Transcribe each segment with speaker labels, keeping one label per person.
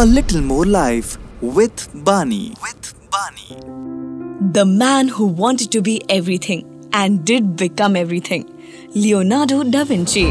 Speaker 1: A little more life with Bani. With Bani.
Speaker 2: The man who wanted to be everything and did become everything. Leonardo da Vinci.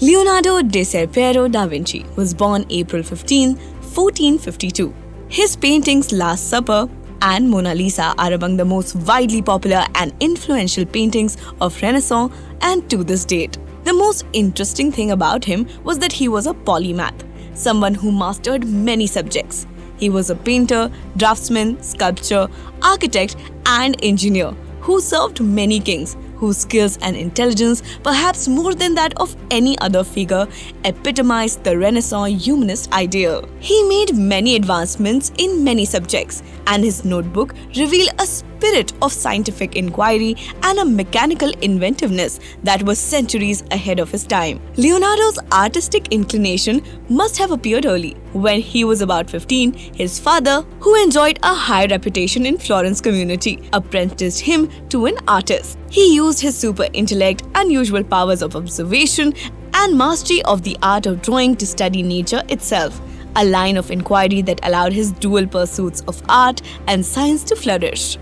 Speaker 2: Leonardo de ser Piero da Vinci was born April 15, 1452. His paintings Last Supper and Mona Lisa are among the most widely popular and influential paintings of Renaissance and to this date. The most interesting thing about him was that he was a polymath someone who mastered many subjects. He was a painter, draftsman, sculptor, architect, and engineer who served many kings, whose skills and intelligence, perhaps more than that of any other figure, epitomized the Renaissance humanist ideal. He made many advancements in many subjects, and his notebook revealed a spirit of scientific inquiry and a mechanical inventiveness that was centuries ahead of his time. Leonardo's artistic inclination must have appeared early. When he was about 15, his father, who enjoyed a high reputation in Florence community, apprenticed him to an artist. He used his super intellect, unusual powers of observation, and mastery of the art of drawing to study nature itself a line of inquiry that allowed his dual pursuits of art and science to flourish.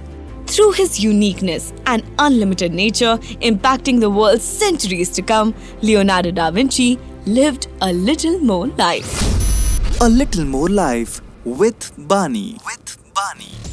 Speaker 2: Through his uniqueness and unlimited nature impacting the world centuries to come, Leonardo da Vinci lived a little more life.
Speaker 1: A little more life with Bani. With Bani.